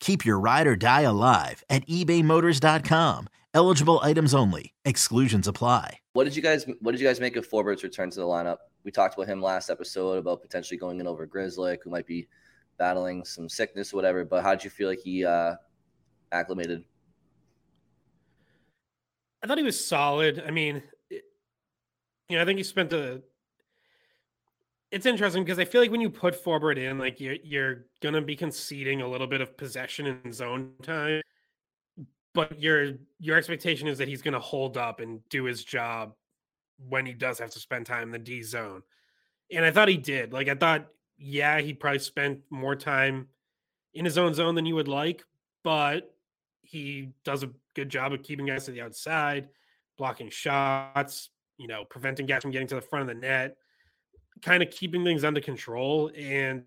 Keep your ride or die alive at ebaymotors.com. Eligible items only. Exclusions apply. What did you guys What did you guys make of Forbort's return to the lineup? We talked about him last episode about potentially going in over Grzelcyk, who might be battling some sickness or whatever. But how did you feel like he uh, acclimated? I thought he was solid. I mean, it, you know, I think he spent a it's interesting because I feel like when you put Forbort in, like you're you're gonna be conceding a little bit of possession and zone time, but your your expectation is that he's gonna hold up and do his job when he does have to spend time in the D zone. And I thought he did. Like I thought, yeah, he probably spent more time in his own zone than you would like, but he does a good job of keeping guys to the outside, blocking shots, you know, preventing guys from getting to the front of the net kind of keeping things under control. And,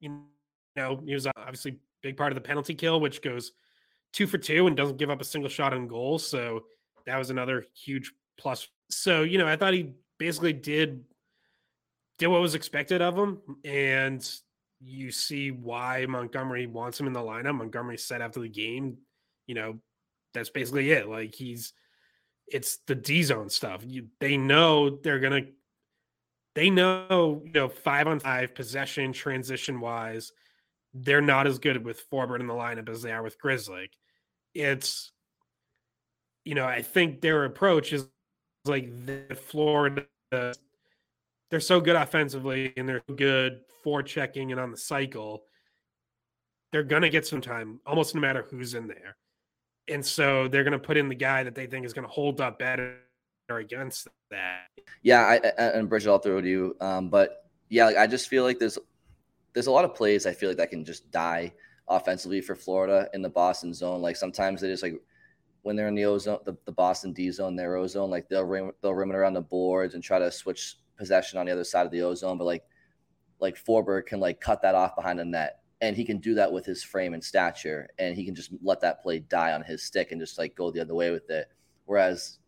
you know, he was uh, obviously big part of the penalty kill, which goes two for two and doesn't give up a single shot on goal. So that was another huge plus. So, you know, I thought he basically did did what was expected of him. And you see why Montgomery wants him in the lineup. Montgomery said after the game, you know, that's basically it. Like he's it's the D zone stuff. You they know they're gonna they know, you know, five on five possession transition wise, they're not as good with Forbort in the lineup as they are with Grzelcyk. It's, you know, I think their approach is like the Florida, they're so good offensively and they're good for checking and on the cycle. They're going to get some time almost no matter who's in there. And so they're going to put in the guy that they think is going to hold up better against that. Yeah, I, I and Bridget, I'll throw to you. Um, but yeah, like, I just feel like there's there's a lot of plays I feel like that can just die offensively for Florida in the Boston zone. Like sometimes they just like when they're in the ozone, the, the Boston D zone, their ozone, like they'll rim, they'll rim it around the boards and try to switch possession on the other side of the ozone. But like like Forbort can like cut that off behind the net, and he can do that with his frame and stature, and he can just let that play die on his stick and just like go the other way with it. Whereas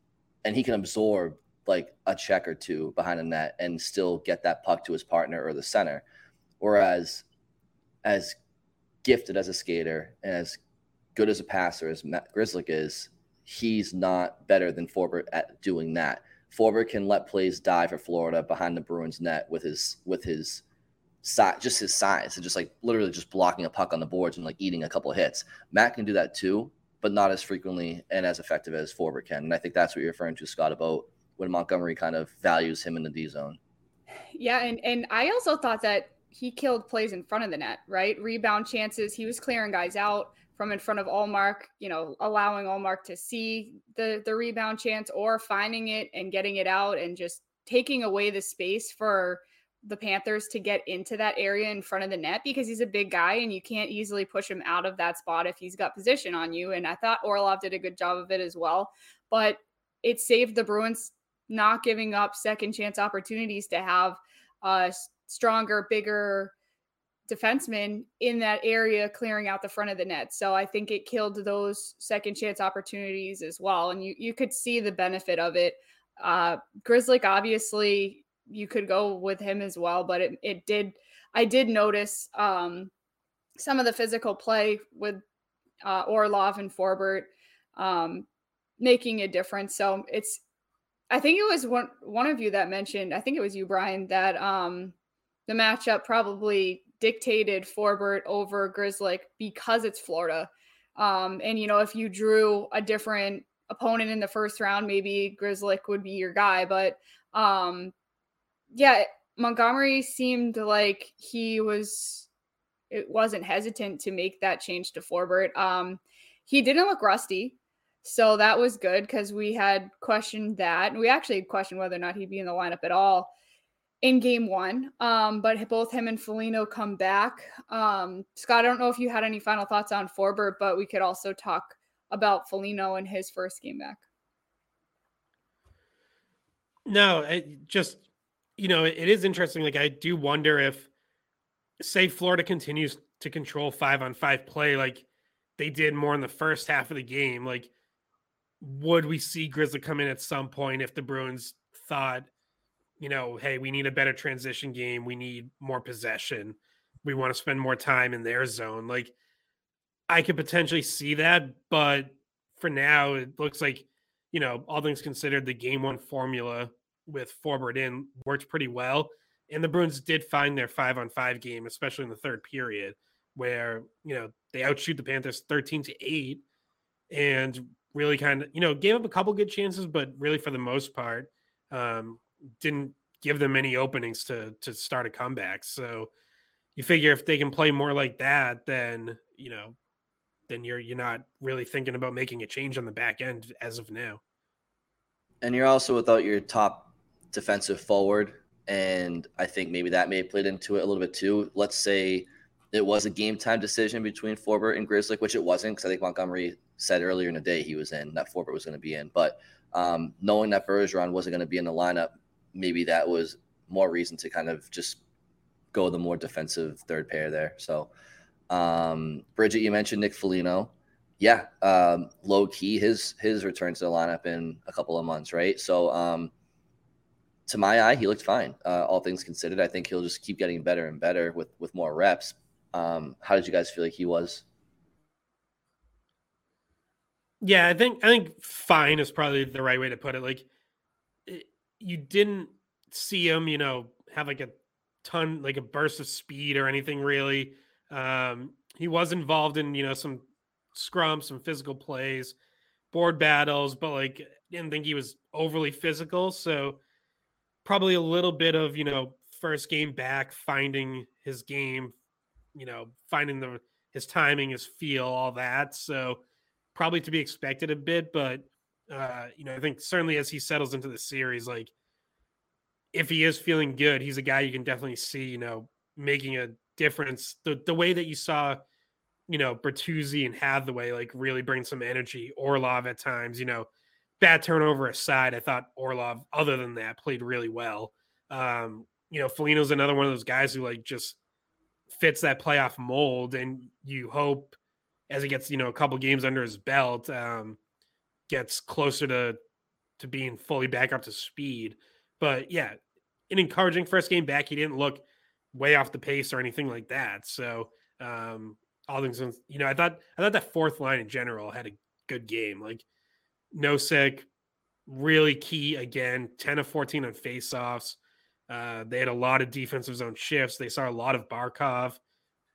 and he can absorb like a check or two behind the net and still get that puck to his partner or the center. Whereas, as gifted as a skater and as good as a passer as Matt Grzelcyk is, he's not better than Forbort at doing that. Forbort can let plays die for Florida behind the Bruins net with his with his size, just his size, and just like literally just blocking a puck on the boards and like eating a couple hits. Matt can do that too, but not as frequently and as effective as Forbort can. And I think that's what you're referring to, Scott, about when Montgomery kind of values him in the D zone. Yeah, and and I also thought that he killed plays in front of the net, right? Rebound chances. He was clearing guys out from in front of Ullmark, you know, allowing Ullmark to see the the rebound chance or finding it and getting it out and just taking away the space for the Panthers to get into that area in front of the net because he's a big guy and you can't easily push him out of that spot if he's got position on you. And I thought Orlov did a good job of it as well. But it saved the Bruins not giving up second chance opportunities to have a stronger, bigger defenseman in that area clearing out the front of the net. So I think it killed those second chance opportunities as well. And you, you could see the benefit of it. Uh, Grzelcyk obviously you could go with him as well. But it, it did, I did notice um, some of the physical play with uh, Orlov and Forbort um, making a difference. So it's, I think it was one one of you that mentioned. I think it was you, Brian, that um, the matchup probably dictated Forbort over Grzelcyk because it's Florida. Um, and you know, if you drew a different opponent in the first round, maybe Grzelcyk would be your guy. But um, yeah, Montgomery seemed like he was it wasn't hesitant to make that change to Forbort. Um, he didn't look rusty. So that was good because we had questioned that. And we actually questioned whether or not he'd be in the lineup at all in game one. Um, but both him and Foligno come back. Um, Scott, I don't know if you had any final thoughts on Forbort, but we could also talk about Foligno and his first game back. No, just you know, it is interesting. Like I do wonder if say Florida continues to control five on five play like they did more in the first half of the game, like would we see Grizzly come in at some point if the Bruins thought, you know, hey, we need a better transition game, we need more possession, we want to spend more time in their zone? Like, I could potentially see that, but for now, it looks like, you know, all things considered, the game one formula with Forbort in worked pretty well. And the Bruins did find their five on five game, especially in the third period, where, you know, they outshoot the Panthers 13 to 8 and really kind of, you know, gave up a couple good chances, but really for the most part, um, didn't give them any openings to to start a comeback. So you figure if they can play more like that, then you know, then you're you're not really thinking about making a change on the back end as of now. And you're also without your top defensive forward, and I think maybe that may have played into it a little bit too. Let's say it was a game time decision between Forbort and Grzelcyk, which it wasn't because I think Montgomery said earlier in the day he was in, that Forbort was going to be in. But um, knowing that Bergeron wasn't going to be in the lineup, maybe that was more reason to kind of just go the more defensive third pair there. So, um, Bridget, you mentioned Nick Foligno. Yeah, um, low key, his his return to the lineup in a couple of months, right? So, um, to my eye, he looked fine. Uh, all things considered, I think he'll just keep getting better and better with with more reps. Um, how did you guys feel like he was? Yeah, I think I think fine is probably the right way to put it. Like it, you didn't see him, you know, have like a ton like a burst of speed or anything really. Um he was involved in, you know, some scrums, some physical plays, board battles, but like didn't think he was overly physical, so probably a little bit of, you know, first game back finding his game, you know, finding the his timing, his feel, all that. So probably to be expected a bit, but uh, you know, I think certainly as he settles into the series, like if he is feeling good, he's a guy you can definitely see, you know, making a difference. The the way that you saw, you know, Bertuzzi and Hathaway like really bring some energy. Orlov at times, you know, bad turnover aside, I thought Orlov, other than that, played really well. Um, you know, Foligno's another one of those guys who like just fits that playoff mold, and you hope as he gets you know a couple games under his belt, um, gets closer to to being fully back up to speed. But yeah, an encouraging first game back. He didn't look way off the pace or anything like that. So um, all things, you know, I thought I thought that fourth line in general had a good game. Like Nosek, really key again, ten of fourteen on faceoffs. Uh, they had a lot of defensive zone shifts. They saw a lot of Barkov,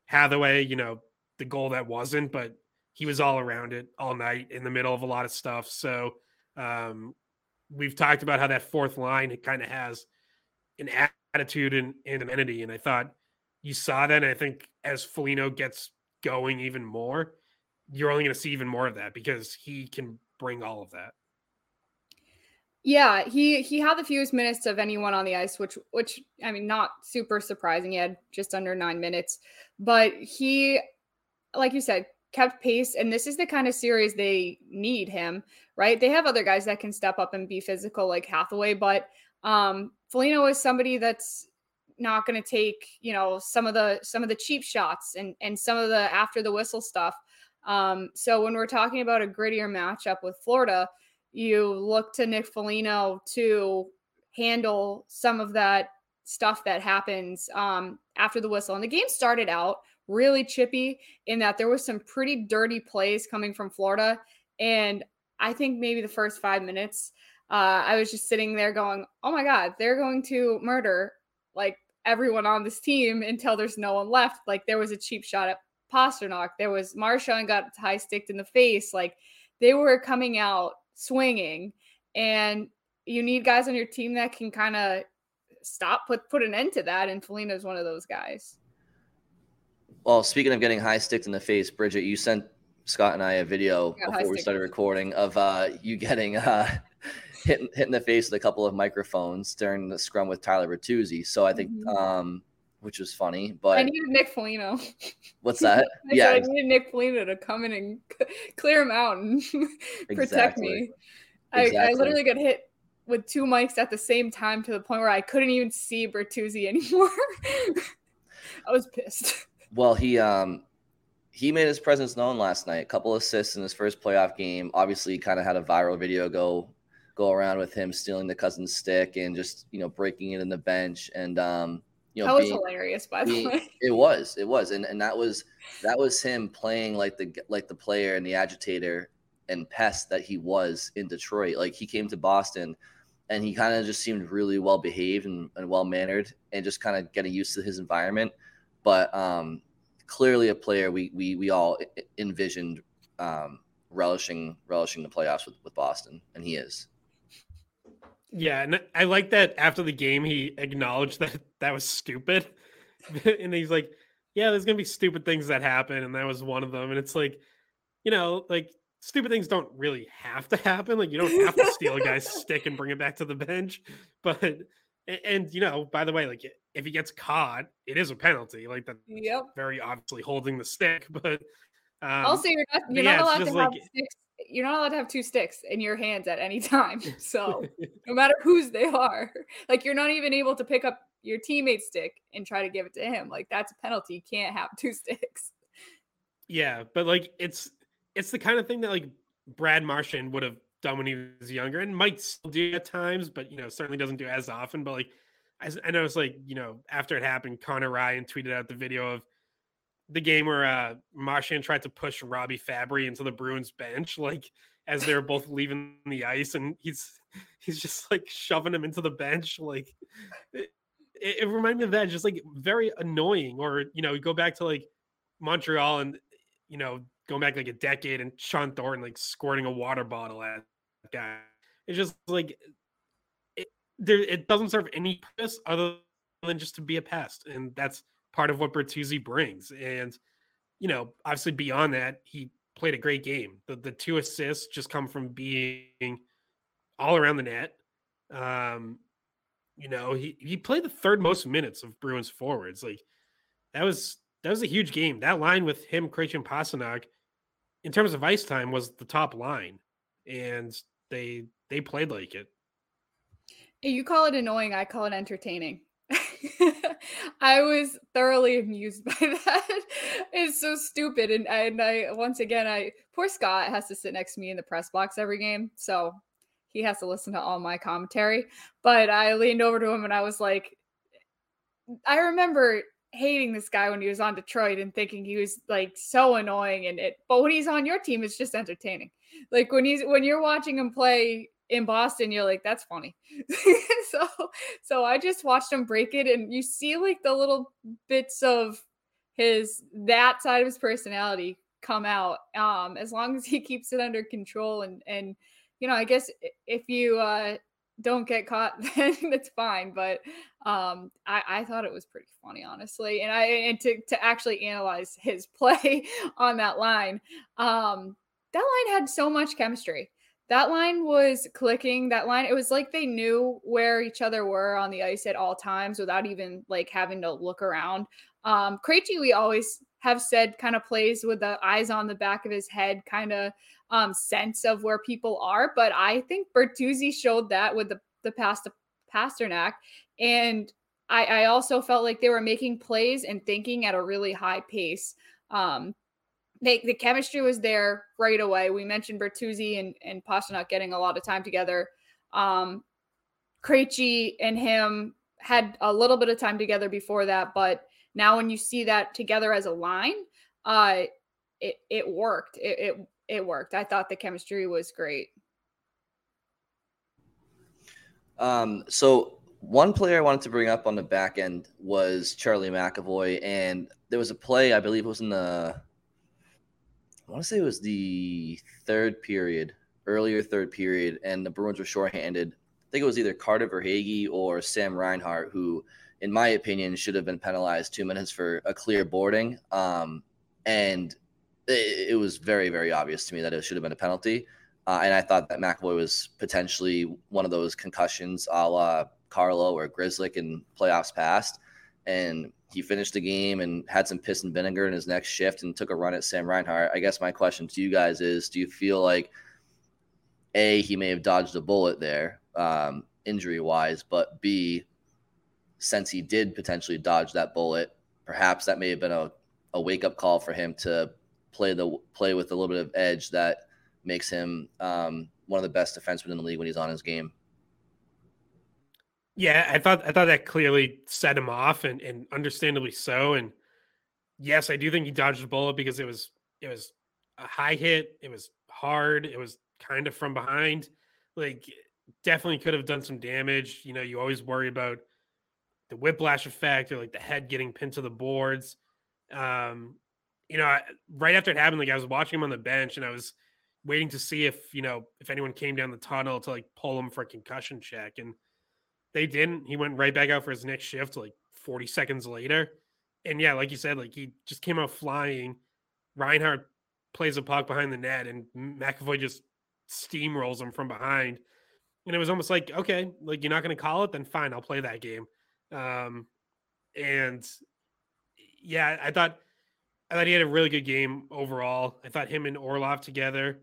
Hathaway. You know, the goal that wasn't, but he was all around it all night in the middle of a lot of stuff. So um, we've talked about how that fourth line it kind of has an attitude and, and amenity, and I thought you saw that. And I think as Foligno gets going even more, you're only going to see even more of that because he can bring all of that. Yeah, he he had the fewest minutes of anyone on the ice, which which I mean, not super surprising. He had just under nine minutes, but he like you said, kept pace. And this is the kind of series they need him, right? They have other guys that can step up and be physical, like Hathaway, but um Foligno is somebody that's not going to take you know some of the some of the cheap shots and and some of the after the whistle stuff um so when we're talking about a grittier matchup with florida you look to nick Foligno to handle some of that stuff that happens um after the whistle and the game started out really chippy in that there was some pretty dirty plays coming from Florida. And I think maybe the first five minutes, uh, I was just sitting there going, oh my God, they're going to murder like everyone on this team until there's no one left. Like there was a cheap shot at Pastrnak. There was Marchand got high sticked in the face. Like they were coming out swinging, and you need guys on your team that can kind of stop, put put an end to that. And Foligno is one of those guys. Well, speaking of getting high sticked in the face, Bridget, you sent Scott and I a video before we started recording of uh, you getting uh, hit, hit in the face with a couple of microphones during the scrum with Tyler Bertuzzi. So I think, mm-hmm. um, which was funny, but I needed Nick Foligno. What's that? yeah, I needed Nick Foligno to come in and clear him out and protect exactly. me. Exactly. I, I literally got hit with two mics at the same time to the point where I couldn't even see Bertuzzi anymore. I was pissed. Well, he um he made his presence known last night. A couple assists in his first playoff game. Obviously, kind of had a viral video go go around with him stealing the cousin's stick and just you know breaking it in the bench and um you know that was being, hilarious by being, the way. It was, it was, and and that was that was him playing like the like the player and the agitator and pest that he was in Detroit. Like he came to Boston and he kind of just seemed really well behaved and, and well mannered and just kind of getting used to his environment. But um, clearly a player we we we all envisioned um, relishing relishing the playoffs with, with Boston, and he is. Yeah, and I like that after the game he acknowledged that that was stupid, and he's like, "Yeah, there's gonna be stupid things that happen, and that was one of them." And it's like, you know, like stupid things don't really have to happen. Like you don't have to steal a guy's stick and bring it back to the bench. But and, you know, by the way, like if he gets caught, it is a penalty. Like that. Yep. Very obviously holding the stick, but um, also you're not you're yeah, not allowed to like, have sticks. You're not allowed to have two sticks in your hands at any time. So no matter whose they are, like you're not even able to pick up your teammate's stick and try to give it to him. Like that's a penalty. You can't have two sticks. Yeah, but like it's it's the kind of thing that like Brad Marchand would have done when he was younger and might still do at times, but you know, certainly doesn't do as often. But like I, I know it's like, you know, after it happened, Conor Ryan tweeted out the video of the game where uh tried to push Robbie Fabbri into the Bruins bench, like as they're both leaving the ice, and he's he's just like shoving him into the bench. Like it, it reminded me of that, just like very annoying. Or, you know, go back to like Montreal and you know, going back like a decade and Shawn Thornton like squirting a water bottle at that guy. It's just like it, there, it doesn't serve any purpose other than just to be a pest, and that's part of what Bertuzzi brings. And you know, obviously beyond that, he played a great game. The the two assists just come from being all around the net. Um, you know, he he played the third most minutes of Bruins forwards. Like that was that was a huge game. That line with him, Christian Pastrnak, in terms of ice time, was the top line, and they they played like it. You call it annoying. I call it entertaining. I was thoroughly amused by that. it's so stupid, and and I once again, I poor Scott has to sit next to me in the press box every game, so he has to listen to all my commentary. But I leaned over to him and I was like, I remember hating this guy when he was on Detroit and thinking he was like so annoying and it but when he's on your team it's just entertaining. Like when he's when you're watching him play in Boston you're like that's funny. so so I just watched him break it and you see like the little bits of his that side of his personality come out um as long as he keeps it under control and and you know I guess if you uh don't get caught, then it's fine. But um, I, I thought it was pretty funny, honestly. And I and to to actually analyze his play on that line, um, that line had so much chemistry. That line was clicking. That line, it was like they knew where each other were on the ice at all times without even like having to look around. Um, Krejci, we always have said kind of plays with the eyes on the back of his head, kind of um, sense of where people are. But I think Bertuzzi showed that with the the pass to Pastrnak, and I, I also felt like they were making plays and thinking at a really high pace. Um, they, the chemistry was there right away. We mentioned Bertuzzi and, and Pastrnak getting a lot of time together. Um, Krejci and him had a little bit of time together before that, but now when you see that together as a line, uh, it it worked. It, it it worked. I thought the chemistry was great. Um, so one player I wanted to bring up on the back end was Charlie McAvoy, and there was a play I believe it was in the I want to say it was the third period earlier third period, and the Bruins were shorthanded. I think it was either Carter Verhaeghe or Sam Reinhart, who, in my opinion, should have been penalized two minutes for a clear boarding. Um, and it, it, was very, very obvious to me that it should have been a penalty. Uh, and I thought that McAvoy was potentially one of those concussions a la Carlo or Grzelcyk in playoffs past. And he finished the game and had some piss and vinegar in his next shift and took a run at Sam Reinhart. I guess my question to you guys is do you feel like A, he may have dodged a bullet there, um, injury wise, but B, since he did potentially dodge that bullet, perhaps that may have been a, a wake up call for him to play the play with a little bit of edge that makes him um, one of the best defensemen in the league when he's on his game. Yeah, I thought I thought that clearly set him off, and and understandably so. And yes, I do think he dodged a bullet because it was it was a high hit. It was hard. It was kind of from behind. Like definitely could have done some damage. You know, you always worry about the whiplash effect or like the head getting pinned to the boards. Um, you know, right after it happened, like I was watching him on the bench and I was waiting to see if you know if anyone came down the tunnel to like pull him for a concussion check and they didn't. He went right back out for his next shift like 40 seconds later. And yeah, like you said, like he just came out flying. Reinhart plays a puck behind the net and McAvoy just steamrolls him from behind. And it was almost like, okay, like you're not going to call it, then fine, I'll play that game. Um, and yeah, I thought I thought he had a really good game overall. I thought him and Orlov together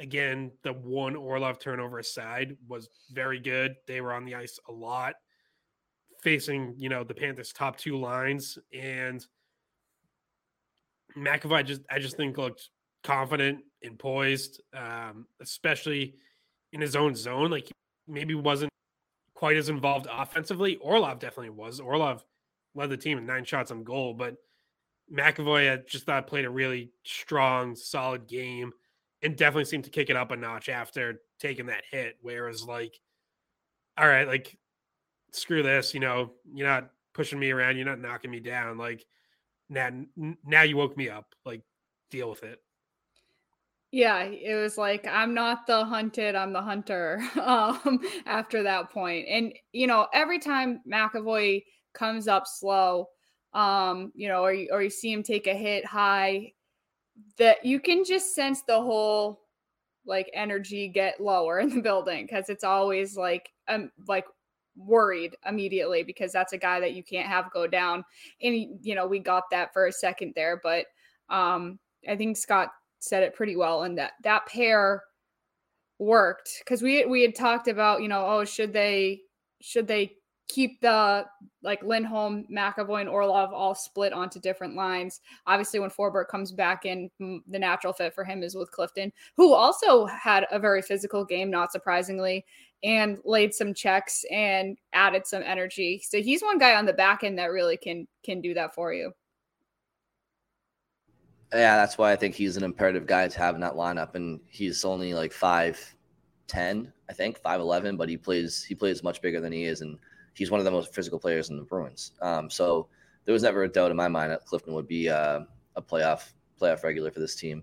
again, the one Orlov turnover aside was very good. They were on the ice a lot, facing you know the Panthers' top two lines, and McAvoy just I just think looked confident and poised, um, especially in his own zone. Like maybe wasn't quite as involved offensively. Orlov definitely was. Orlov led the team in nine shots on goal, but McAvoy I just thought played a really strong, solid game and definitely seemed to kick it up a notch after taking that hit. Whereas, like, all right, like, screw this, you know, you're not pushing me around, you're not knocking me down. Like, now, now you woke me up. Like, deal with it. Yeah, it was like I'm not the hunted, I'm the hunter. Um, after that point, and you know, every time McAvoy comes up slow, um, you know, or or you see him take a hit high, that you can just sense the whole like energy get lower in the building because it's always like um like worried immediately because that's a guy that you can't have go down. And you know we got that for a second there but um i think scott said it pretty well and that that pair worked because we we had talked about you know oh should they should they keep the like Lindholm, McAvoy, and Orlov all split onto different lines. Obviously, when Forbort comes back in, mm, the natural fit for him is with Clifton, who also had a very physical game, not surprisingly, and laid some checks and added some energy. So he's one guy on the back end that really can can do that for you. Yeah, that's why I think he's an imperative guy to have in that lineup, and he's only like five ten, I think five eleven, but he plays he plays much bigger than he is, and he's one of the most physical players in the Bruins. Um, so there was never a doubt in my mind that Clifton would be uh, a playoff playoff regular for this team.